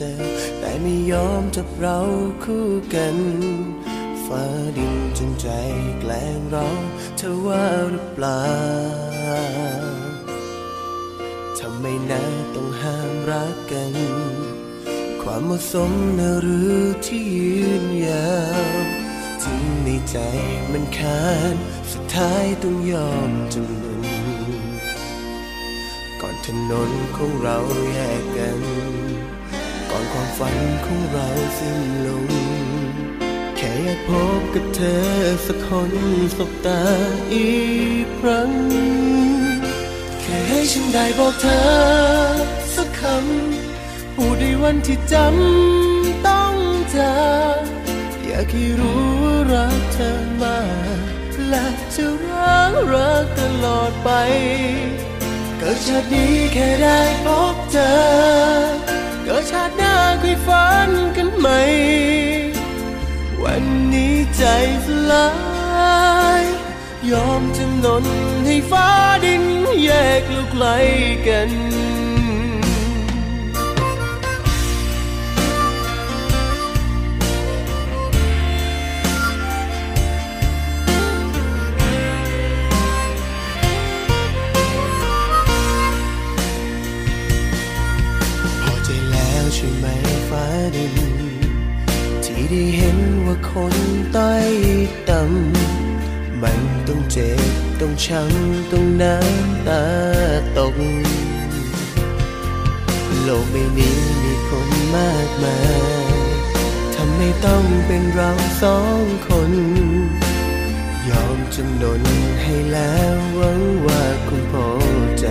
เจอ แต่ไม่ยอมจับเราคู่กันฟ้าดินจงใจแกล้งเราเธอว่าหรือเปล่าทำไมนะต้องห้ามรักกัน ความเหมาะสมนะหรือที่ยืนยาวถึงในใจมันคานสุดท้ายต้องยอมจำนนก่อนถนนของเราแยกกัน อนความฝันของเราสิ้นลง แค่อยากพบกับเธอสักคนสบตาอีกครั้ง แค่ให้ฉันได้บอกเธอสักคำพูดในวันที่จำต้องจากอยากให้รู้ว่ารักเธอมากและจะรักรักตลอดไป เกิดชาตินี้แค่ได้พบเจอ เกิดชาติหน้าคุยฝันกันใหม่วันนี้ใจสลาย ยอมจำนนให้ฟ้าดินแยกลูกไกลกัน คนต้อยต่ำมันต้องเจ็บต้องช้ำต้องน้ำตาตก โลกใบนี้มีคนมากมายทำไมต้องเป็นเราสองคน ยอมจำนนให้แล้วหวังว่าคุณพอใจ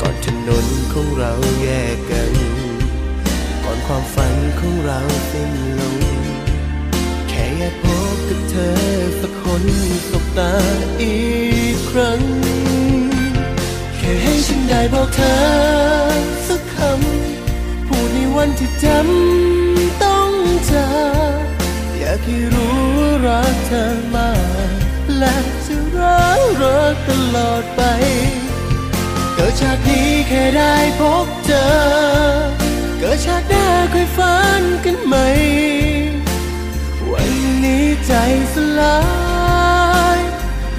ก่อนถนนของเราแยกกัน ความฝันของเราสิ้นลง แค่อยากพบกับเธอสักคนสบตาอีกครั้ง แค่ให้ฉันได้บอกเธอสักคำ พูดในวันที่จำต้องจากอยากให้รู้ว่ารักเธอมากและจะรักรักตลอดไป เกิดชาตินี้แค่ได้พบเจอ เกิดชาติหน้าค่อยฝันกันใหม่วันนี้ใจสลาย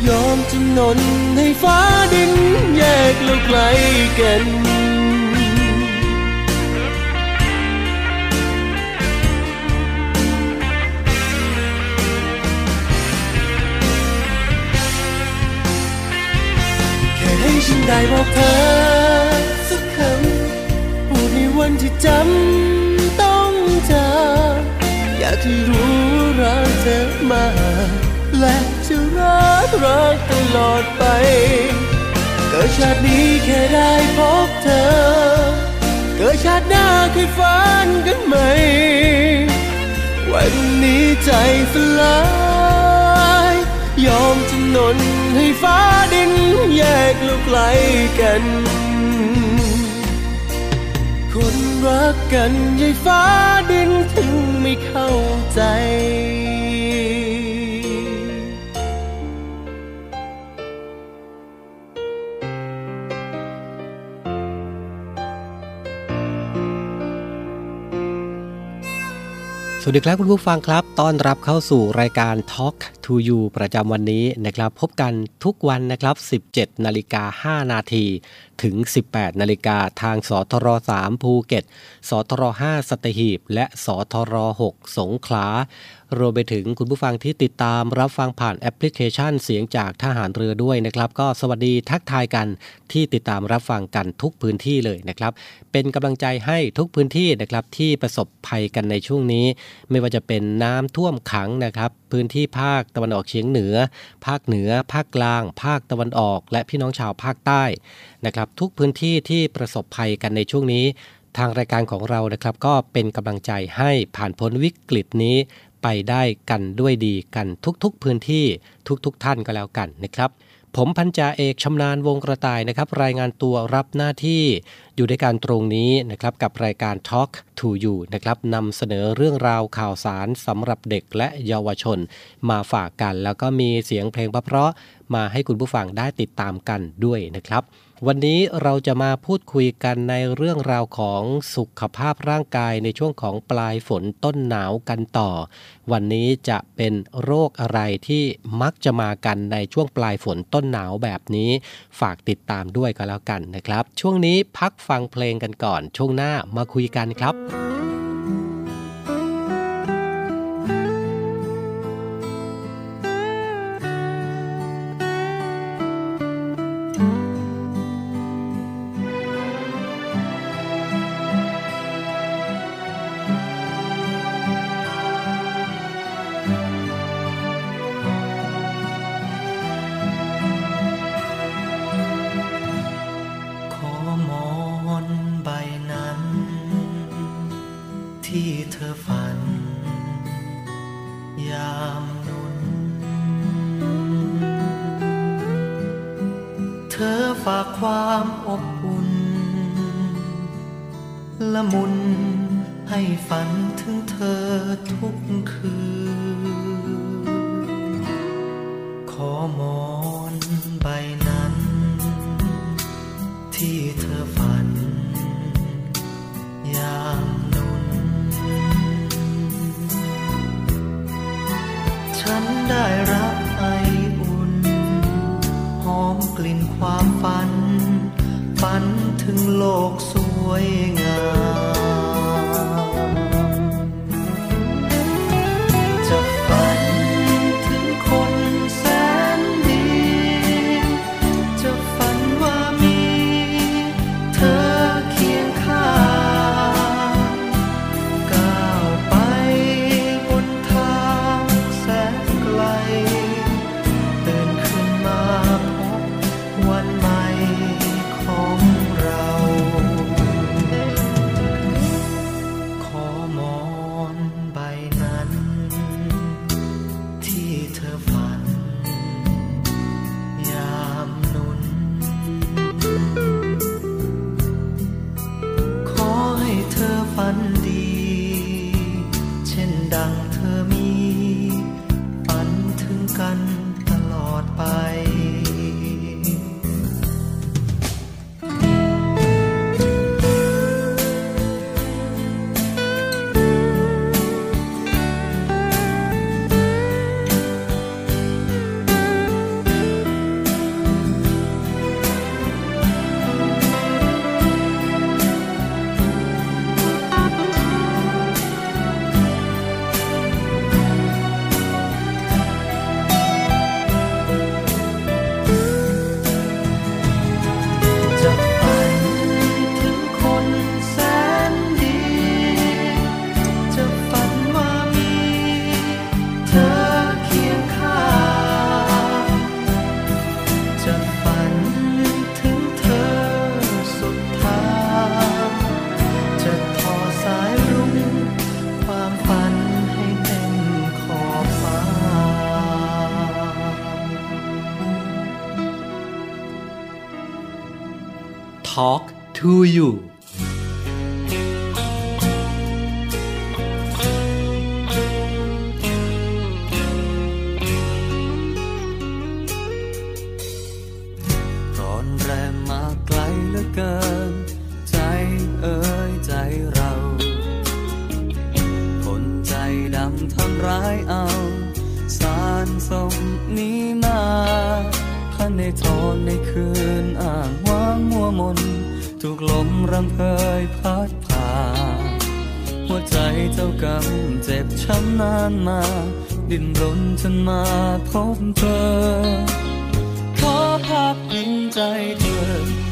ยอมจำนนให้ฟ้าดินแยกเราไกลกันแค่ให้ฉันได้บอกเธอ วันที่จำต้องจากอยากให้รู้รักเธอมา และจะรักรักตลอดไป เกิดชาตินี้แค่ได้พบเธอ เกิดชาติหน้าเคยฝันกันไหม วันนี้ใจสลายยอมจำนนให้ฟ้าดินแยกลูกไกลกัน กกันยายฟ้าดินถึงไม่เข้าใจ สวัสดีครับคุณผู้ฟังครับ ต้อนรับเข้าสู่รายการ Talk to You ประจำวันนี้นะครับ พบกันทุกวันนะครับ 17 นาฬิกา 5 นาทีถึง 18 นาฬิกาทางสทร3ภูเก็ต สทร5สัตหีบ และสทร6สงขลา รวมไปถึงคุณผู้ฟังที่ติดตามรับฟังผ่านแอปพลิเคชันเสียงจากทหารเรือด้วยนะครับ ก็สวัสดีทักทายกันที่ติดตามรับฟังกันทุกพื้นที่เลยนะครับ เป็นกำลังใจให้ทุกพื้นที่นะครับที่ประสบภัยกันในช่วงนี้ ไม่ว่าจะเป็นน้ำท่วมขังนะครับ พื้นที่ภาคตะวันออกเฉียงเหนือ ภาคเหนือ ภาคกลาง ภาคตะวันออก และพี่น้องชาวภาคใต้นะครับ ทุกพื้นที่ที่ประสบภัยกันในช่วงนี้ทางรายการของเรานะครับก็เป็นกำลังใจให้ผ่านพ้นวิกฤตนี้ ไปได้กันด้วยดีกันทุกๆพื้นที่ทุกๆทท่านก็แล้วกันนะครับ ผมพันจ่าเอกชำนาญวงกระต่ายนะครับ รายงานตัวรับหน้าที่อยู่ในการตรงนี้นะครับกับรายการ Talk to You นะครับนำเสนอเรื่องราวข่าวสารสำหรับเด็กและเยาวชน มาฝากกัน แล้วก็มีเสียงเพลงเพราะๆมาให้คุณผู้ฟังได้ติดตามกันด้วยนะครับ วันนี้เราจะมาพูดคุยกันในเรื่องราวของสุขภาพร่างกายในช่วงของปลายฝนต้นหนาวกันต่อ วันนี้จะเป็นโรคอะไรที่มักจะมากันในช่วงปลายฝนต้นหนาวแบบนี้ ฝากติดตามด้วยก็แล้วกันนะครับ ช่วงนี้พักฟังเพลงกันก่อน ช่วงหน้ามาคุยกันครับ Talk to you ร้อนแรงมาไกลเหลือเกิน ใจเอ่ยใจเรา คนใจดำทำร้ายเอา สารสมนี้มา พันในทนในคืนอ่างว่างมัวมน ถูกลมรำเพยพัดผ่า หัวใจเจ้ากรรมเจ็บช้ำนานมา ดิ้นรนจนมาพบเธอ ขอพักพินใจเธอ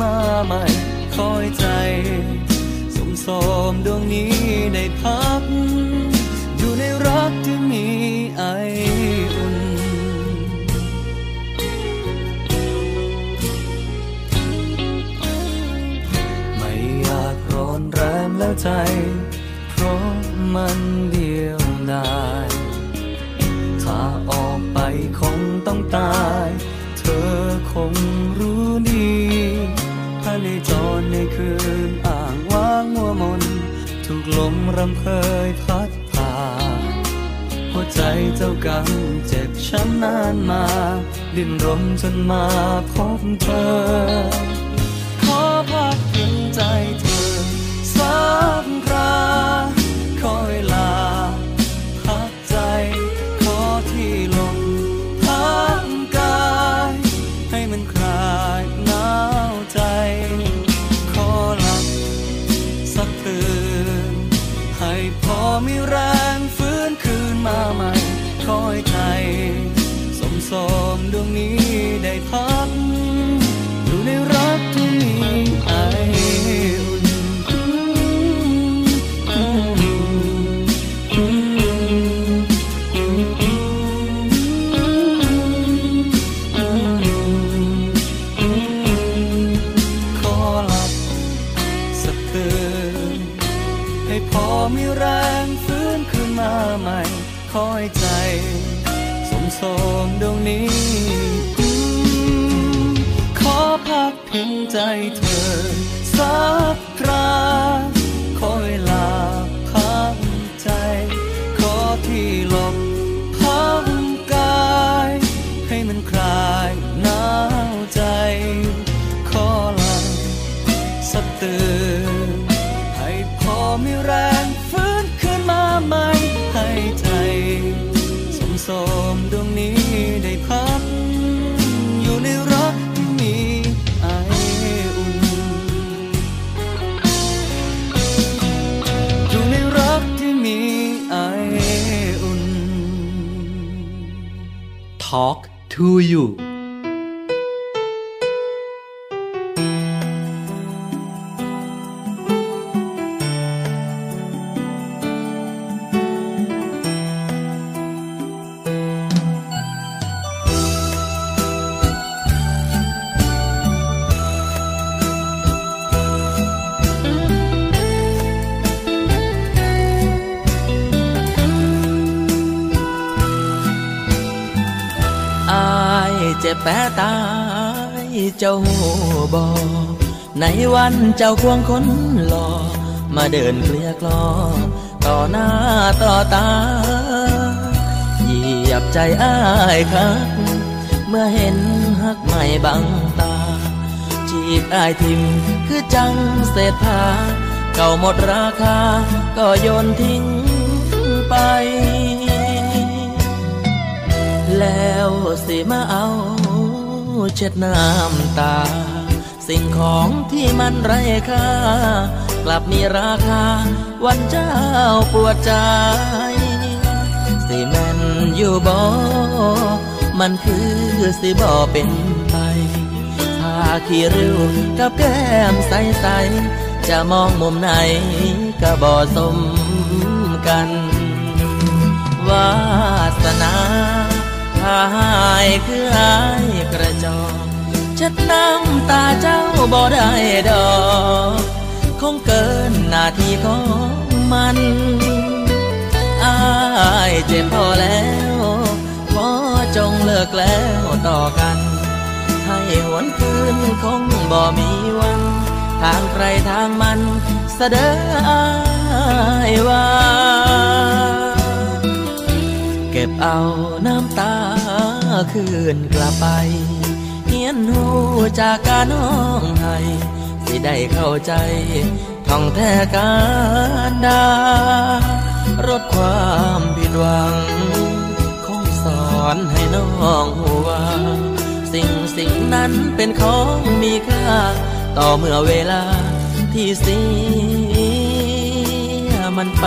มาใหม่คอยใจสมสมดวงนี้ได้พัก อยู่ในรักที่มีไออุ่น ไม่อยากร้อนแรงแล้วใจ เพราะมันเดียวดายถ้าออกไปคงต้องตาย เธอคง คืนอ่างว่างมัวมน ถูกลมรำเพยพัดผ่า หัวใจเจ้ากังเจ็บช้ำนานมา ดิ้นรนจนมาพบเธอ ขอพักพิงใจเธอสักคราคอยลา สมสมดวงนี้ได้พักอยู่ในร พิ to you แป้ตายเจ้าบอในวันเจ้าควงคนหล่อมาเดินเกลียกลอต่อหน้าต่อตาเหยียบใจอ้ายคักเมื่อเห็นหักใหม่บังตา จีบอ้ายทิมคือจังเศษผ้าเก่าหมดราคา ก็โยนทิ้งไป แล้วสิมาเอา เช็ดน้ำตา สิ่งของที่มันไร้ค่า กลับมีราคา วันเจ้าปวดใจสิแม่นอยู่บ่ มันคือสิบ่เป็นไปถ้าขี้ริ้วกับแก้มใสๆจะมองมุมไหนก็บ่สมกันวาสนาหายคือหาย กระจอกชัดน้ำตาเจ้าบ่ได้ดอกคงเกินหน้าที่ของมันอายเจ็บพอแล้วขอจงเลิกแล้วต่อกัน ให้หวนคืนคงบ่มีวัน ทางใครทางมันเสดออายว่า เก็บเอาน้ำตา คืนกลับไปเฮียนหูจากการน้องให้สิได้เข้าใจท่องแท้การดารดความผิดหวัง คงสอนให้น้องหว่าสิ่งสิ่งนั้นเป็นของมีค่า ต่อเมื่อเวลาที่เสียมันไป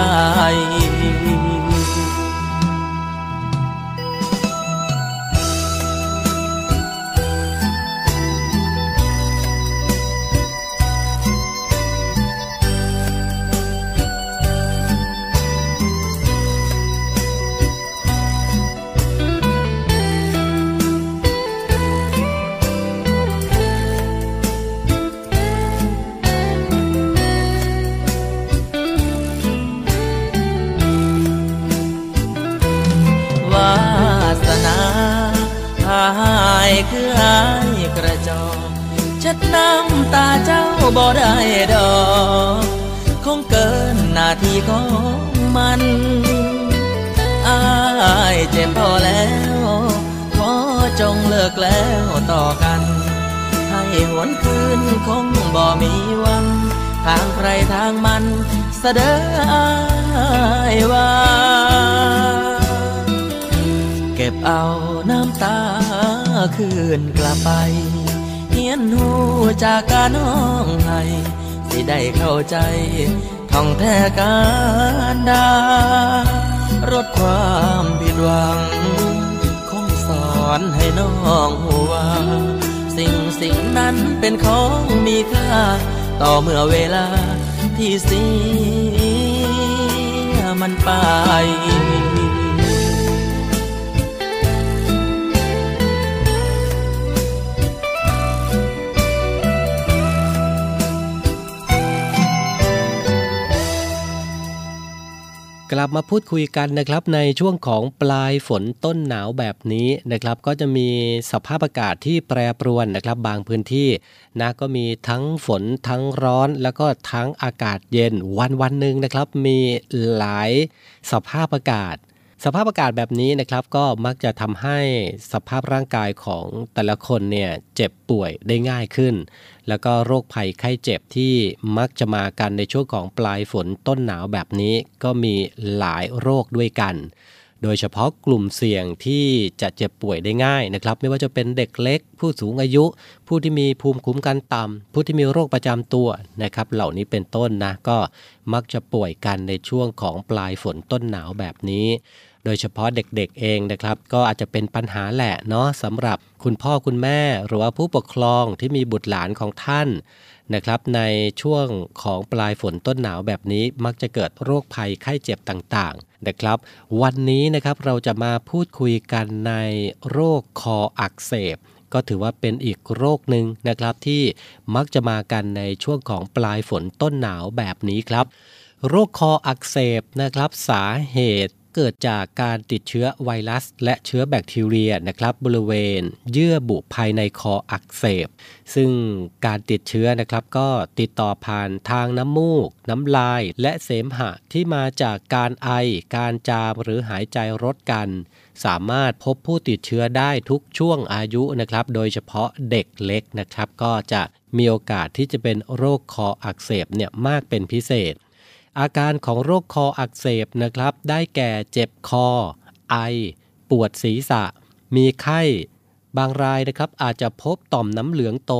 ชัดน้ำตาเจ้าบ่ได้ดอกคงเกินหน้าที่ของมันอายเจ็บพอแล้วขอจงเลิกแล้วต่อกัน ให้หวนคืนคงบ่มีวัน ทางใครทางมันเสดออายว่า เก็บเอาน้ำตาคืนกลับไป เฮียนหูจากการน้องให้สิได้เข้าใจท่องแท้การดารดความผิดหวัง คงสอนให้น้องหูว่าสิ่งสิ่งนั้นเป็นของมีค่า ต่อเมื่อเวลาที่เสียมันไป กลับมาพูดคุยกันนะครับในช่วงของปลายฝนต้นหนาวแบบนี้นะครับ ก็จะมีสภาพอากาศที่แปรปรวนนะครับ บางพื้นที่นะก็มีทั้งฝนทั้งร้อน แล้วก็ทั้งอากาศเย็นวันวันหนึ่งนะครับ มีหลายสภาพอากาศ สภาพอากาศแบบนี้นะครับก็มักจะทำให้สภาพร่างกายของแต่ละคนเนี่ยเจ็บป่วยได้ง่ายขึ้น แล้วก็โรคภัยไข้เจ็บที่มักจะมากันในช่วงของปลายฝนต้นหนาวแบบนี้ก็มีหลายโรคด้วยกัน โดยเฉพาะกลุ่มเสี่ยงที่จะเจ็บป่วยได้ง่ายนะครับ ไม่ว่าจะเป็นเด็กเล็ก ผู้สูงอายุ ผู้ที่มีภูมิคุ้มกันต่ำผู้ที่มีโรคประจำตัวนะครับ เหล่านี้เป็นต้นนะก็มักจะป่วยกันในช่วงของปลายฝนต้นหนาวแบบนี้ โดยเฉพาะเด็กๆเองนะครับ ก็อาจจะเป็นปัญหาแหละเนาะสำหรับคุณพ่อคุณแม่ หรือว่าผู้ปกครองที่มีบุตรหลานของท่านนะครับ ในช่วงของปลายฝนต้นหนาวแบบนี้มักจะเกิดโรคภัยไข้เจ็บต่างๆนะครับ วันนี้นะครับเราจะมาพูดคุยกันในโรคคออักเสบก็ถือว่าเป็นอีกโรคหนึ่งนะครับที่มักจะมากันในช่วงของปลายฝนต้นหนาวแบบนี้ครับ โรคคออักเสบนะครับ สาเหตุ เกิดจากการติดเชื้อไวรัส และเชื้อแบคทีเรียนะครับบริเวณ เยื่อบุภายในคออักเสบ ซึ่งการติดเชื้อนะครับก็ติดต่อผ่านทางน้ำมูก น้ำลาย และเสมหะที่มาจากการไอ การจามหรือหายใจรดกัน สามารถพบผู้ติดเชื้อได้ทุกช่วงอายุนะครับ โดยเฉพาะเด็กเล็กนะครับก็จะมีโอกาสที่จะเป็นโรคคออักเสบเนี่ยมากเป็นพิเศษ อาการของโรคคออักเสบนะครับ ได้แก่เจ็บคอ ไอ ปวดศีรษะ มีไข้ บางรายนะครับอาจจะพบต่อมน้ำเหลืองโต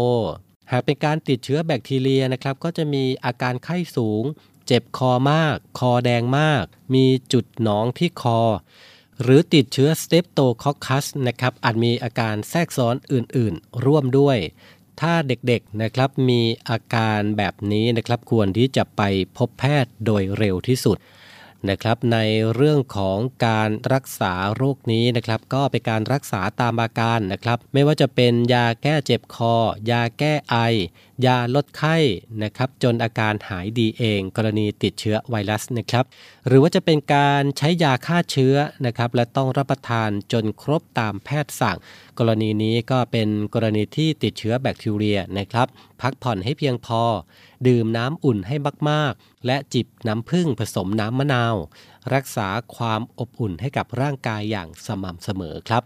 หากเป็นการติดเชื้อแบคทีเรียนะครับ ก็จะมีอาการไข้สูง เจ็บคอมาก คอแดงมาก มีจุดหนองที่คอ หรือติดเชื้อสเตปโตคอคัสนะครับอาจมีอาการแทรกซ้อนอื่นๆ ร่วมด้วย ถ้าเด็กๆนะครับมีอาการแบบนี้นะครับควรที่จะไปพบแพทย์โดยเร็วที่สุดนะครับในเรื่องของการรักษาโรคนี้นะครับ ก็เป็นการรักษาตามอาการนะครับ ไม่ว่าจะเป็นยาแก้เจ็บคอ ยาแก้ไอยาลดไข้นะครับจนอาการหายดีเอง กรณีติดเชื้อไวรัสนะครับหรือว่าจะเป็นการใช้ยาฆ่าเชื้อนะครับและต้องรับประทานจนครบตามแพทย์สั่ง กรณีนี้ก็เป็นกรณีที่ติดเชื้อแบคทีเรียนะครับพักผ่อนให้เพียงพอ ดื่มน้ำอุ่นให้มากๆ และจิบน้ำผึ้งผสมน้ำมะนาว รักษาความอบอุ่นให้กับร่างกายอย่างสม่ำเสมอครับ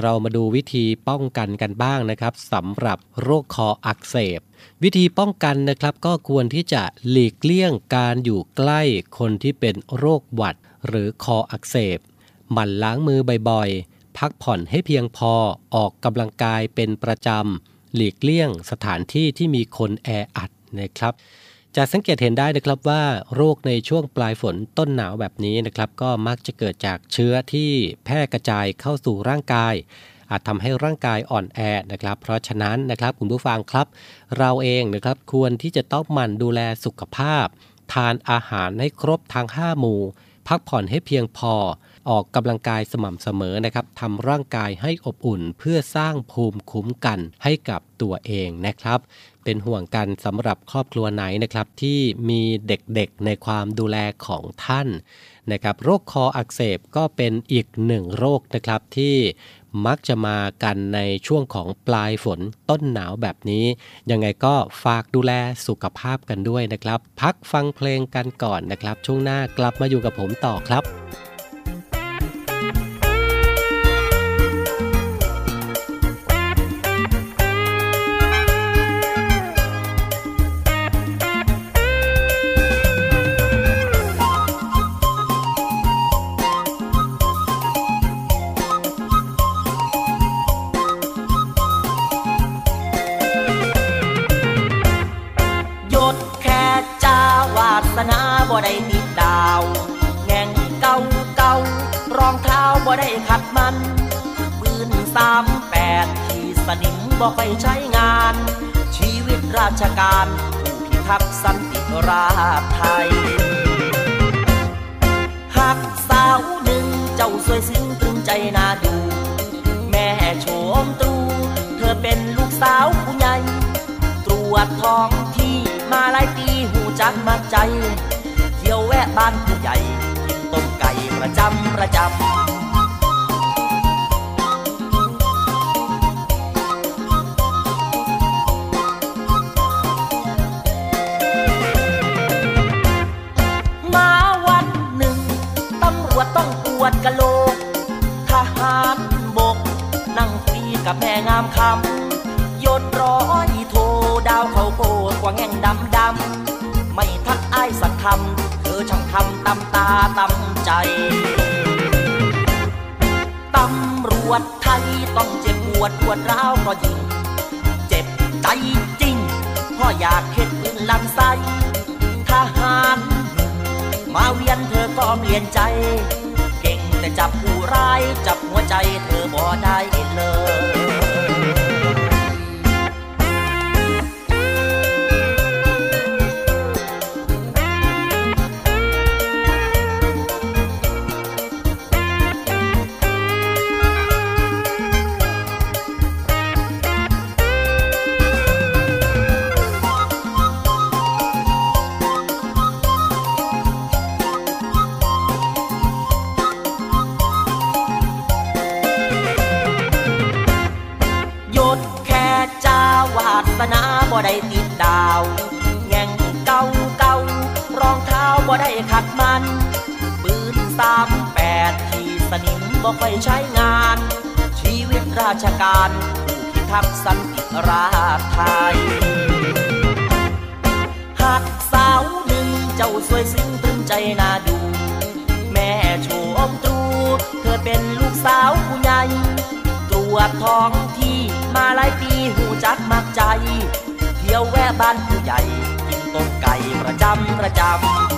เรามาดูวิธีป้องกันกันบ้างนะครับสำหรับโรคคออักเสบ วิธีป้องกันนะครับก็ควรที่จะหลีกเลี่ยงการอยู่ใกล้คนที่เป็นโรคหวัด หรือคออักเสบ หมั่นล้างมือบ่อยๆ พักผ่อนให้เพียงพอออกกำลังกายเป็นประจำหลีกเลี่ยงสถานที่ที่มีคนแออัดนะครับ จะสังเกตเห็นได้นะครับว่าโรคในช่วงปลายฝนต้นหนาวแบบนี้นะครับก็มักจะเกิดจากเชื้อที่แพร่กระจายเข้าสู่ร่างกาย อาจทำให้ร่างกายอ่อนแอนะครับ เพราะฉะนั้นนะครับคุณผู้ฟังครับ เราเองนะครับควรที่จะต้องหมั่นดูแลสุขภาพ ทานอาหารให้ครบทั้ง5หมู่ พักผ่อนให้เพียงพอ ออกกำลังกายสม่ำเสมอนะครับทำร่างกายให้อบอุ่นเพื่อสร้างภูมิคุ้มกันให้กับตัวเองนะครับ เป็นห่วงกันสำหรับครอบครัวไหนนะครับที่มีเด็กๆในความดูแลของท่านนะครับโรคคออักเสบก็เป็นอีกหนึ่งโรคนะครับที่มักจะมากันในช่วงของปลายฝนต้นหนาวแบบนี้ ยังไงก็ฝากดูแลสุขภาพกันด้วยนะครับ พักฟังเพลงกันก่อนนะครับ ช่วงหน้ากลับมาอยู่กับผมต่อครับ สนิมบ่ไปใช้งาน ชีวิตราชการผู้พิทักษ์สันติราษฎร์ไทย หักสาวหนึ่งเจ้าสวยซึ้งตึงใจน่าดู แม่โฉมตรู เธอเป็นลูกสาวผู้ใหญ่ ตรวจท้องที่มาหลายปีหูจักมักใจ เที่ยวแวะบ้านผู้ใหญ่กินต้มไก่ประจำประจำามคำยศร้อยโทดาวเขาโกดกว่าแง่งดำดำไม่ทักอ้ายสักคำเธอช่างทำตำตาตำใจตำรวจไทยต้องเจ็บปวดปวดร้าวเพราะยิงเจ็บใจจริงพราะอยากเห็นปืนลำไส้ทหารมาเวียนเธอก็เปลี่ยนใจ เก่งแต่จับผู้ร้าย จับหัวใจเธอบ่ได้เลย ใช้งาน ชีวิตราชการผู้พิทักษ์สันติราษฎร์ไทยหักสาวหนึ่งเจ้าสวยซึ้งตรึงใจน่าดู แม่โฉมตรู เธอเป็นลูกสาวผู้ใหญ่ตรวจท้องที่มาหลายปีหูจักมักใจ เที่ยวแวะบ้านผู้ใหญ่กินต้มไก่ประจำประจำ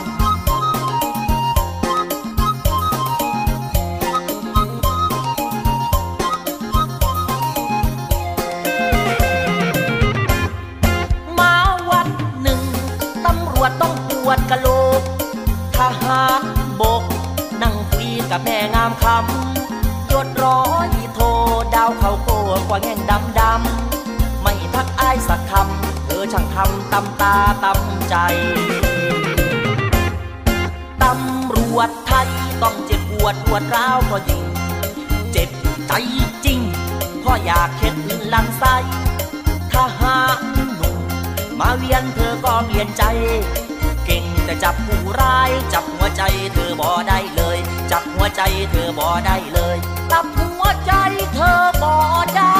ต้องปวดกะโหลกทหารบก นั่งปีกับแม่งามคำยดร้อยโทดาวเขาโกกว่าแง่งดำดำไม่ทักอายสักคำเธอช่างทำตำตาตำใจตำรวจไทยต้องเจ็บปวดปวดร้าวก็ยิงเจ็บใจจริงพราะอยากเห็นลังไสทหารหนุ่มมาเวียนเธอก็เปลี่ยนใจ จะจับผู้ร้าย จับหัวใจเธอบ่ได้เลย จับหัวใจเธอบ่ได้เลย จับหัวใจเธอบ่ได้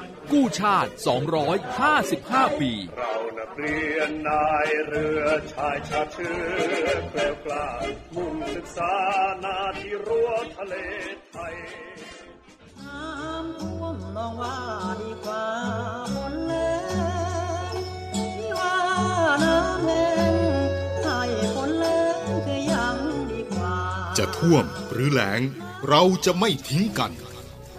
กู้ชาติ 255 ปี เรานักเรียนนายเรือชายชาติเชื้อแกล้วกล้ามุ่งศึกษานาที่รั้วทะเลไทยน้ำท่วมนองว่าดีกว่าฝนแล้งที่ว่าน้ำแห้งให้ฝนแล้งคือยังดีกว่า จะท่วมหรือแล้งเราจะไม่ทิ้งกัน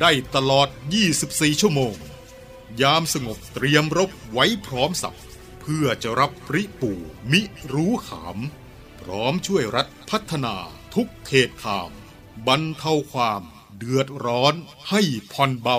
ได้ตลอด 24 ชั่วโมง ยามสงบเตรียมรบไว้พร้อมสับ เพื่อจะรับปริปูมิรู้ขาม พร้อมช่วยรัฐพัฒนาทุกเขตขามบรรเทาความเดือดร้อนให้ผ่อนเบา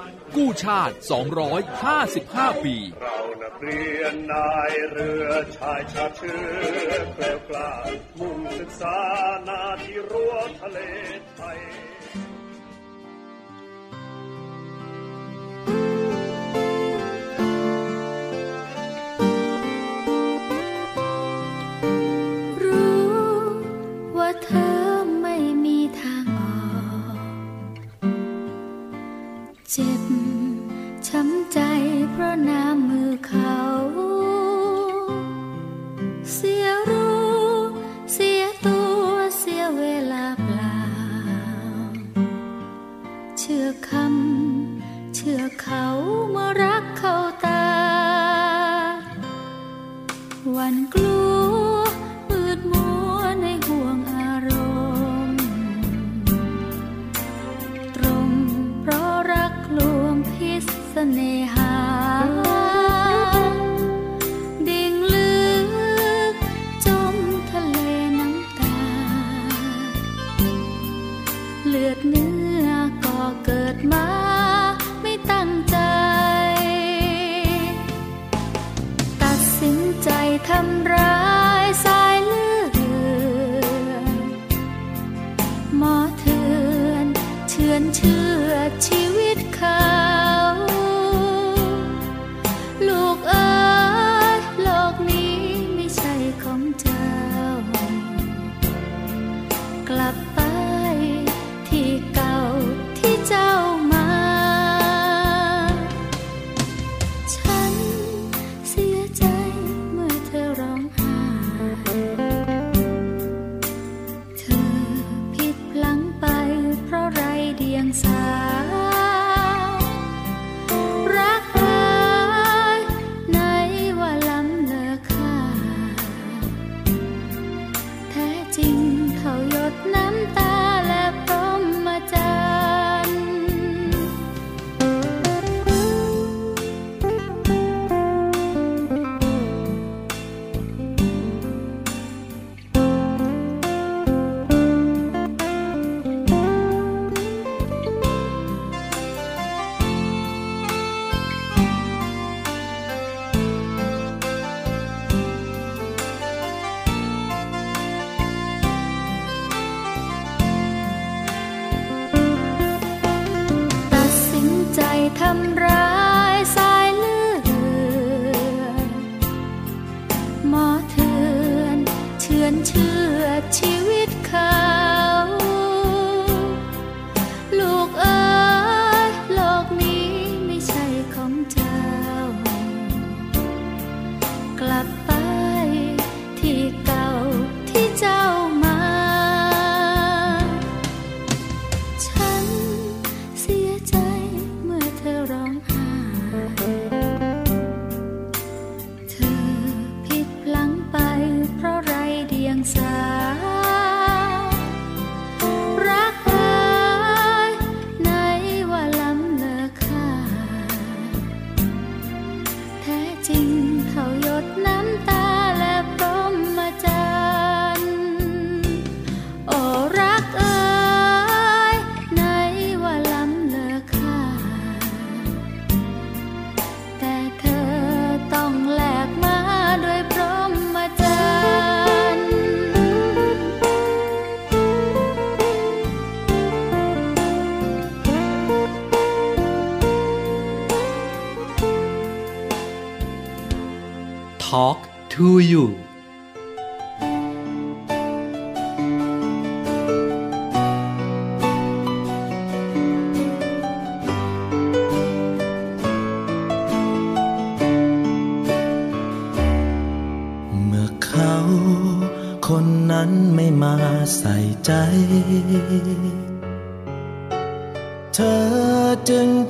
กู้ชาติ 255 ปี เรานักเรียนนายเรือชายชาติเชื้อแกล้วกล้ามุ่งศึกษานาที่รั้วทะเลไทยรู้ว่าเธอไม่มีทางออกเจ็บ ช้ำใจเพราะน้ำ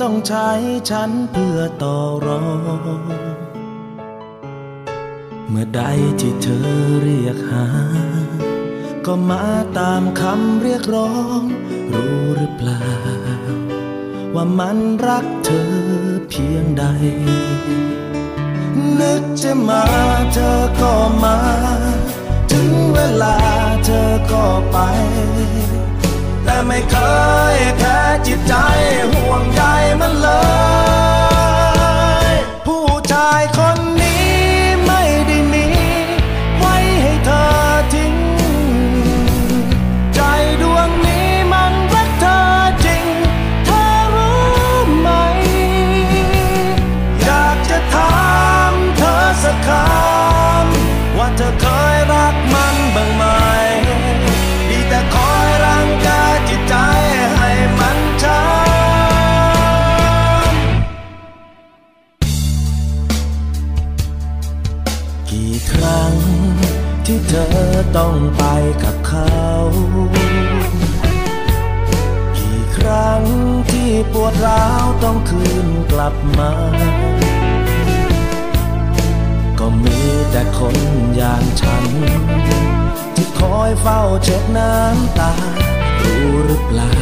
ต้องใช้ฉันเพื่อต่อรองเมื่อใดที่เธอเรียกหา ก็มาตามคำเรียกร้อง รู้หรือเปล่า ว่ามันรักเธอเพียงใด นึกจะมาเธอก็มา ถึงเวลาเธอก็ไป ไม่เคยแพ้จิตใจห่วงใยมันเลย ผู้ชายคน ต้องไปกับเขา กี่ครั้งที่ปวดร้าวต้องคืนกลับมา ก็มีแต่คนอย่างฉัน ที่คอยเฝ้าเช็ดน้ำตา รู้หรือเปล่า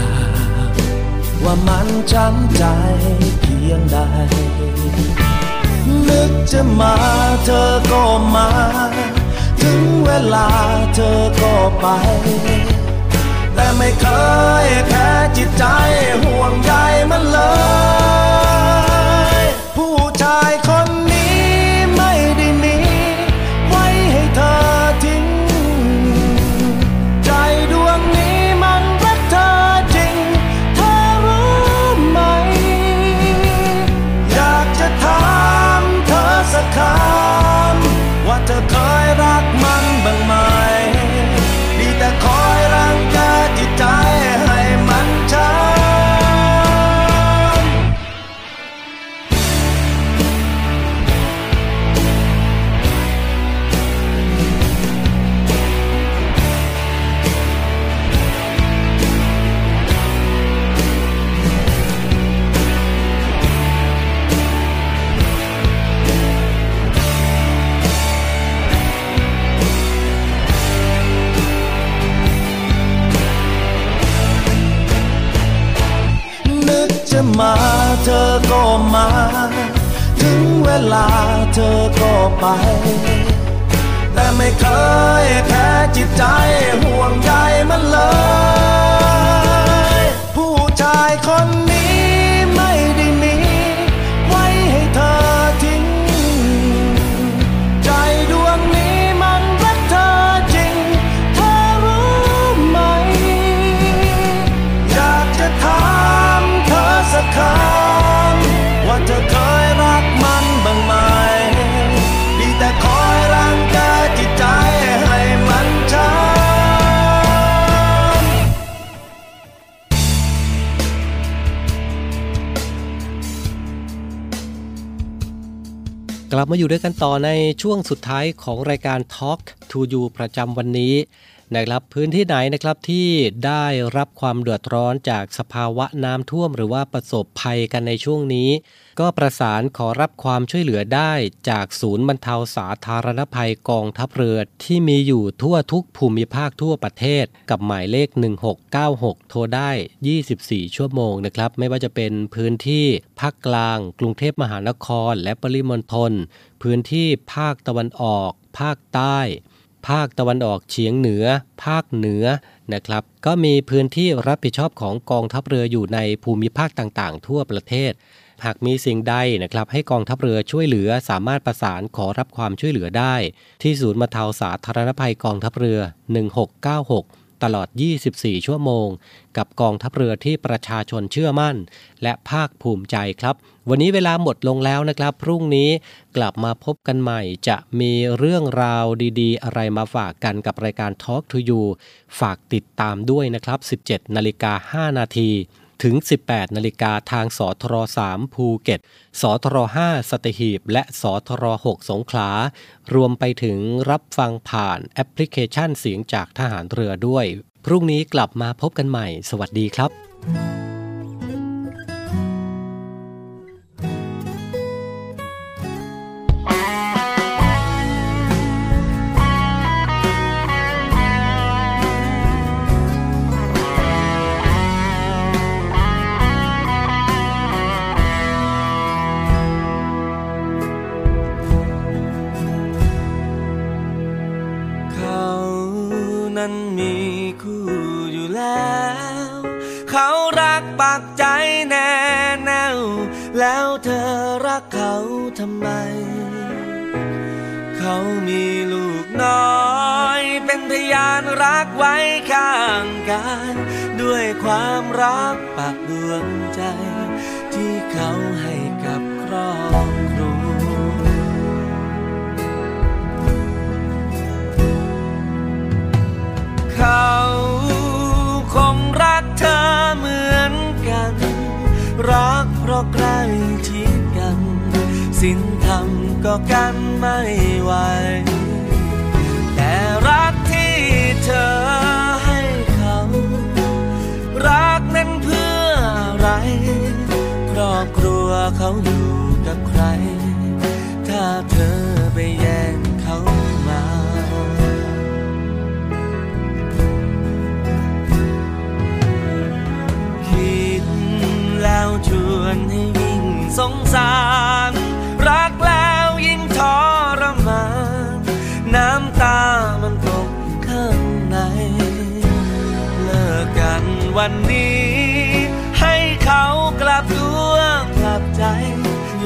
ว่ามันช้ำใจเพียงใดนึกจะมาเธอก็มา ถึงเวลาเธอก็ไป แต่ไม่เคยแค่จิตใจห่วงใยมันเลย ลาเธอก็ไป แต่ไม่เคยแค่จิตใจห่วงใยมันเลย ผู้ชายคนนี้ไม่ได้มีไว้ให้เธอทิ้ง ใจดวงนี้มันรักเธอจริง เธอรู้ไหม อยากจะถามเธอสักคำ ลับมาอยู่ด้วยกันต่อในช่วงสุดท้ายของรายการ Talk to You ประจำวันนี้ นะครับพื้นที่ไหนนะครับที่ได้รับความเดือดร้อนจากสภาวะน้ำท่วม หรือว่าประสบภัยกันในช่วงนี้ ก็ประสานขอรับความช่วยเหลือได้จากศูนย์บรรเทาสาธารณภัยกองทัพเรือที่มีอยู่ทั่วทุกภูมิภาคทั่วประเทศ กับหมายเลข 1696 โทรได้ 24 ชั่วโมงนะครับไม่ว่าจะเป็นพื้นที่ภาคกลาง กรุงเทพมหานคร และปริมณฑลพื้นที่ภาคตะวันออก ภาคใต้ ภาคตะวันออกเฉียงเหนือ ภาคเหนือนะครับ ก็มีพื้นที่รับผิดชอบของกองทัพเรืออยู่ในภูมิภาคต่างๆ ทั่วประเทศ หากมีสิ่งใดนะครับ ให้กองทัพเรือช่วยเหลือสามารถประสานขอรับความช่วยเหลือได้ ที่ศูนย์บรรเทาสาธารณภัยกองทัพเรือ 1696 ตลอด 24 ชั่วโมง กับกองทัพเรือที่ประชาชนเชื่อมั่น และภาคภูมิใจครับ วันนี้เวลาหมดลงแล้วนะครับ พรุ่งนี้กลับมาพบกันใหม่ จะมีเรื่องราวดีๆ อะไรมาฝากกันกับรายการ Talk to You ฝากติดตามด้วยนะครับ 17นาฬิกา5นาทีถึง 18 นาฬิกาทางสทร3ภูเก็ต สทร5สตหีบ และสทร6สงขลา รวมไปถึงรับฟังผ่านแอปพลิเคชันเสียงจากทหารเรือด้วย พรุ่งนี้กลับมาพบกันใหม่ สวัสดีครับ ก็กันไม่ไหว แต่รักที่เธอให้เขา รักนั้นเพื่ออะไร ครอบครัวเขาอยู่กับใคร ถ้าเธอไปแย่งเขามาคิดแล้วชวนให้ยิ่งสงสาร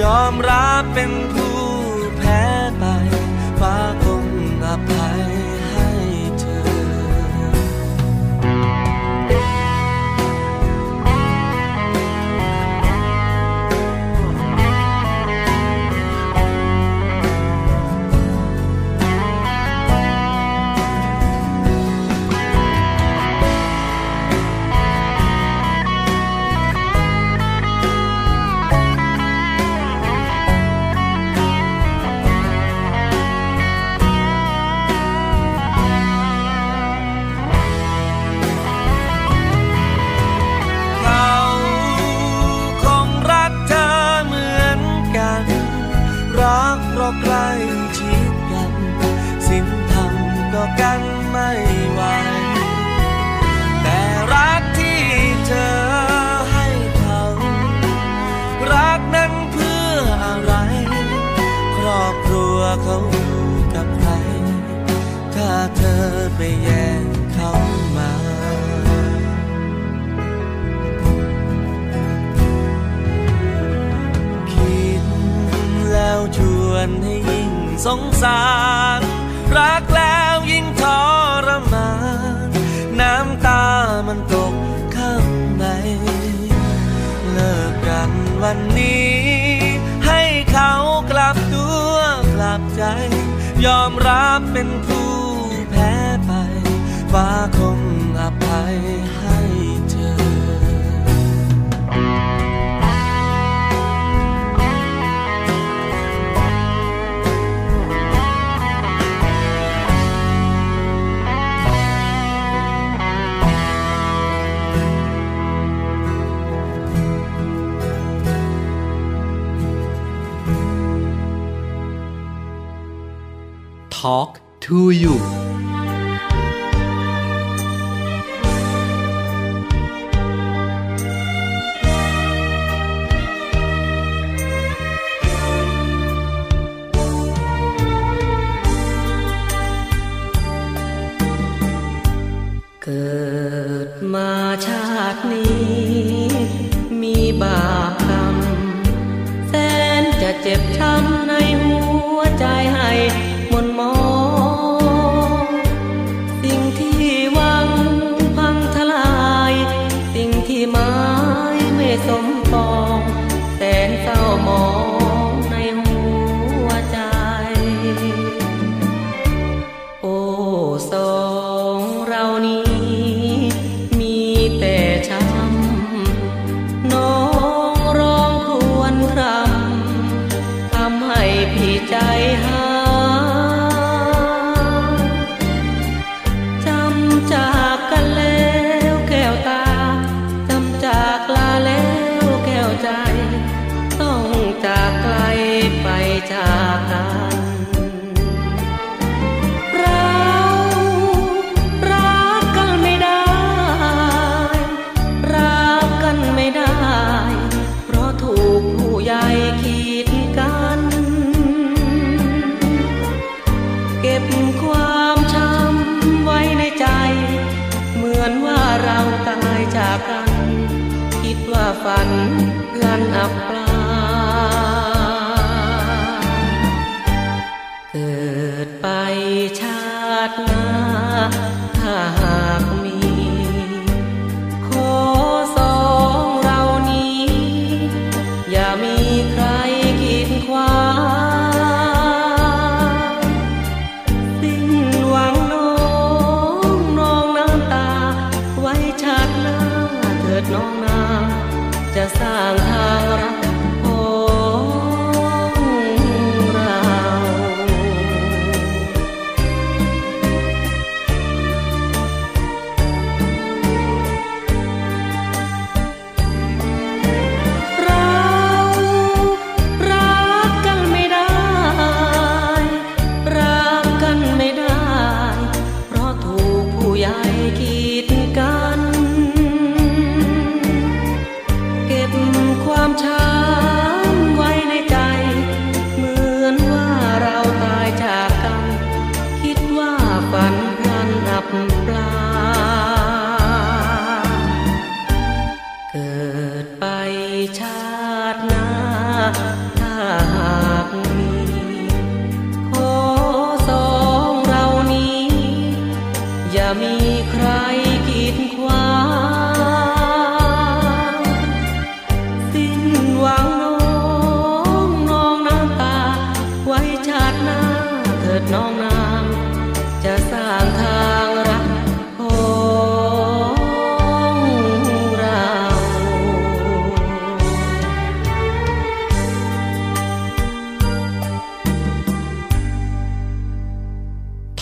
ยอมรับเป็นผู้ Talk to you พ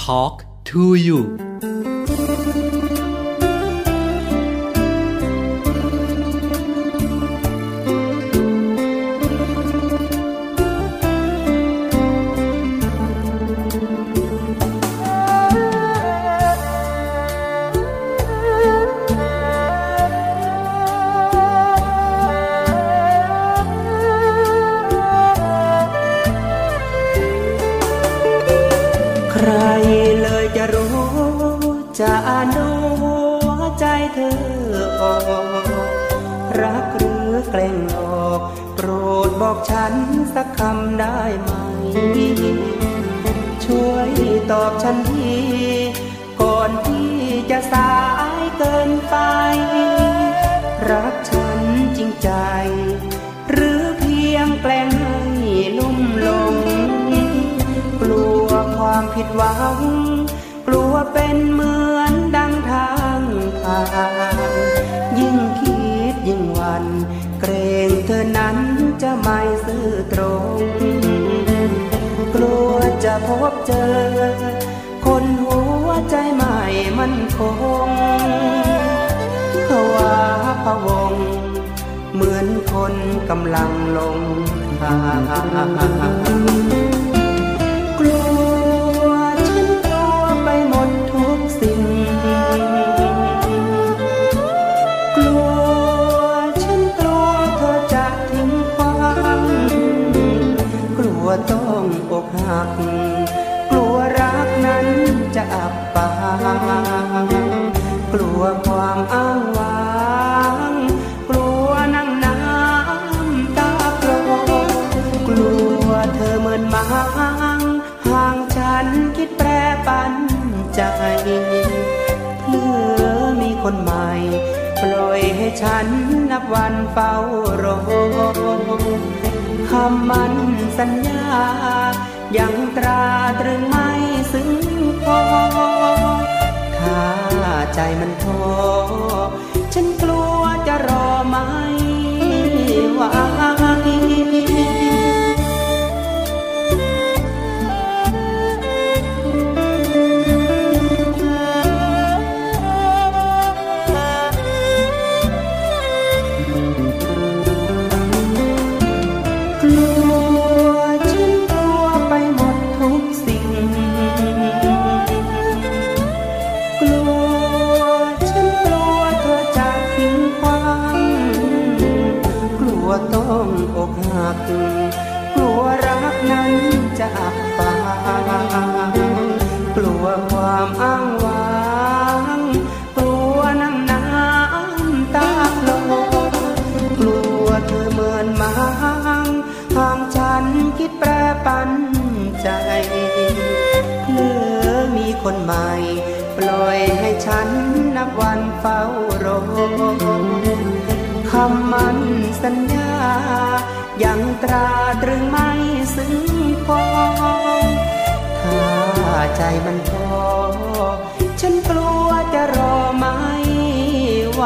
Talk to you บอกฉันสักคำได้ไหม ช่วยตอบฉันทีก่อนที่จะสายเกินไป รักฉันจริงใจ หรือเพียงแกล้งให้ลุ่มหลง กลัวความผิดหวัง กลัวเป็นเหมือนดังทางผ่านยิ่งคิดยิ่งหวัน เกรงเธอนั้น จะไม่ซื่อตรง กลัวจะพบเจอ คนหัวใจใหม่มันคงภาวะพะวง เหมือนคนกำลังลงทาง หัก กลัวรักนั้นจะอับปางกลัวความอ้างว้าง กลัวนั่งน้ำตาโปรกลัวเธอเหมือนมางห่างฉันคิดแปรปันใจเพื่อมีคนใหม่ปล่อยให้ฉันนับวันเฝ้ารอคำมันสัญญา ยังตราตรึงไม่ซึ้งพอถ้าใจมันท้อ นับวันเฝ้ารอคำมันสัญญา ยังตราตรึงไม่ซึ้งพอถ้าใจมันพอ ฉันกลัวจะรอไม่ไหว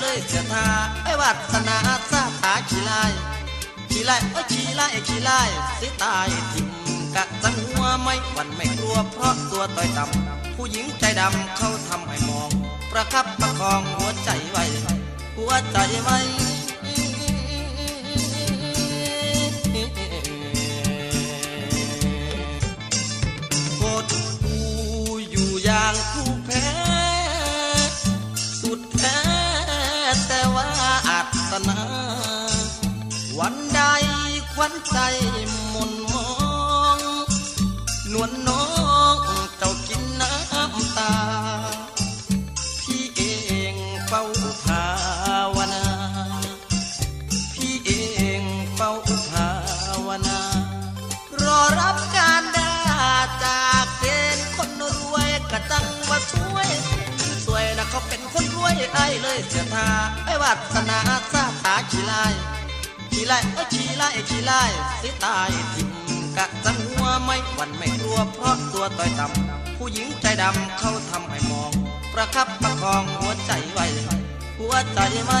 เลยเสียทาไอ้วัฒนาซาตาขี้ลายขี้ไล่โอ้ขี้ไล่ขี้ไล่สิตายทิมกะจังหัวไม่หวันไม่กลัวเพราะตัวต่อยต่ำผู้หญิงใจดำเขาทำให้มอง ประคับประคองหัวใจไว้ หัวใจไว้โคตรกูอยู่อย่างผู้ วันใจหมุนมองนวลน้องเจ้ากินน้ำตา พี่เองเฝ้าภาวนา พี่เองเฝ้าภาวนา รอรับการดาจากเกณฑ์คนรวยกระตังว่าสวยสวยนะเขาเป็นคนรวยไอ้เลยเสียทาไอ้วัฒนาซาตาขี้ลาย ขี้ไล่โอ้ยขี้ไล่ขี้ไล่สิตายทิมกะจังหัวไม่หวันไม่กลัวเพราะตัวต่อยต่ำผู้หญิงใจดำเขาทำให้มอง ประคับประคองหัวใจไว้หัวใจไม่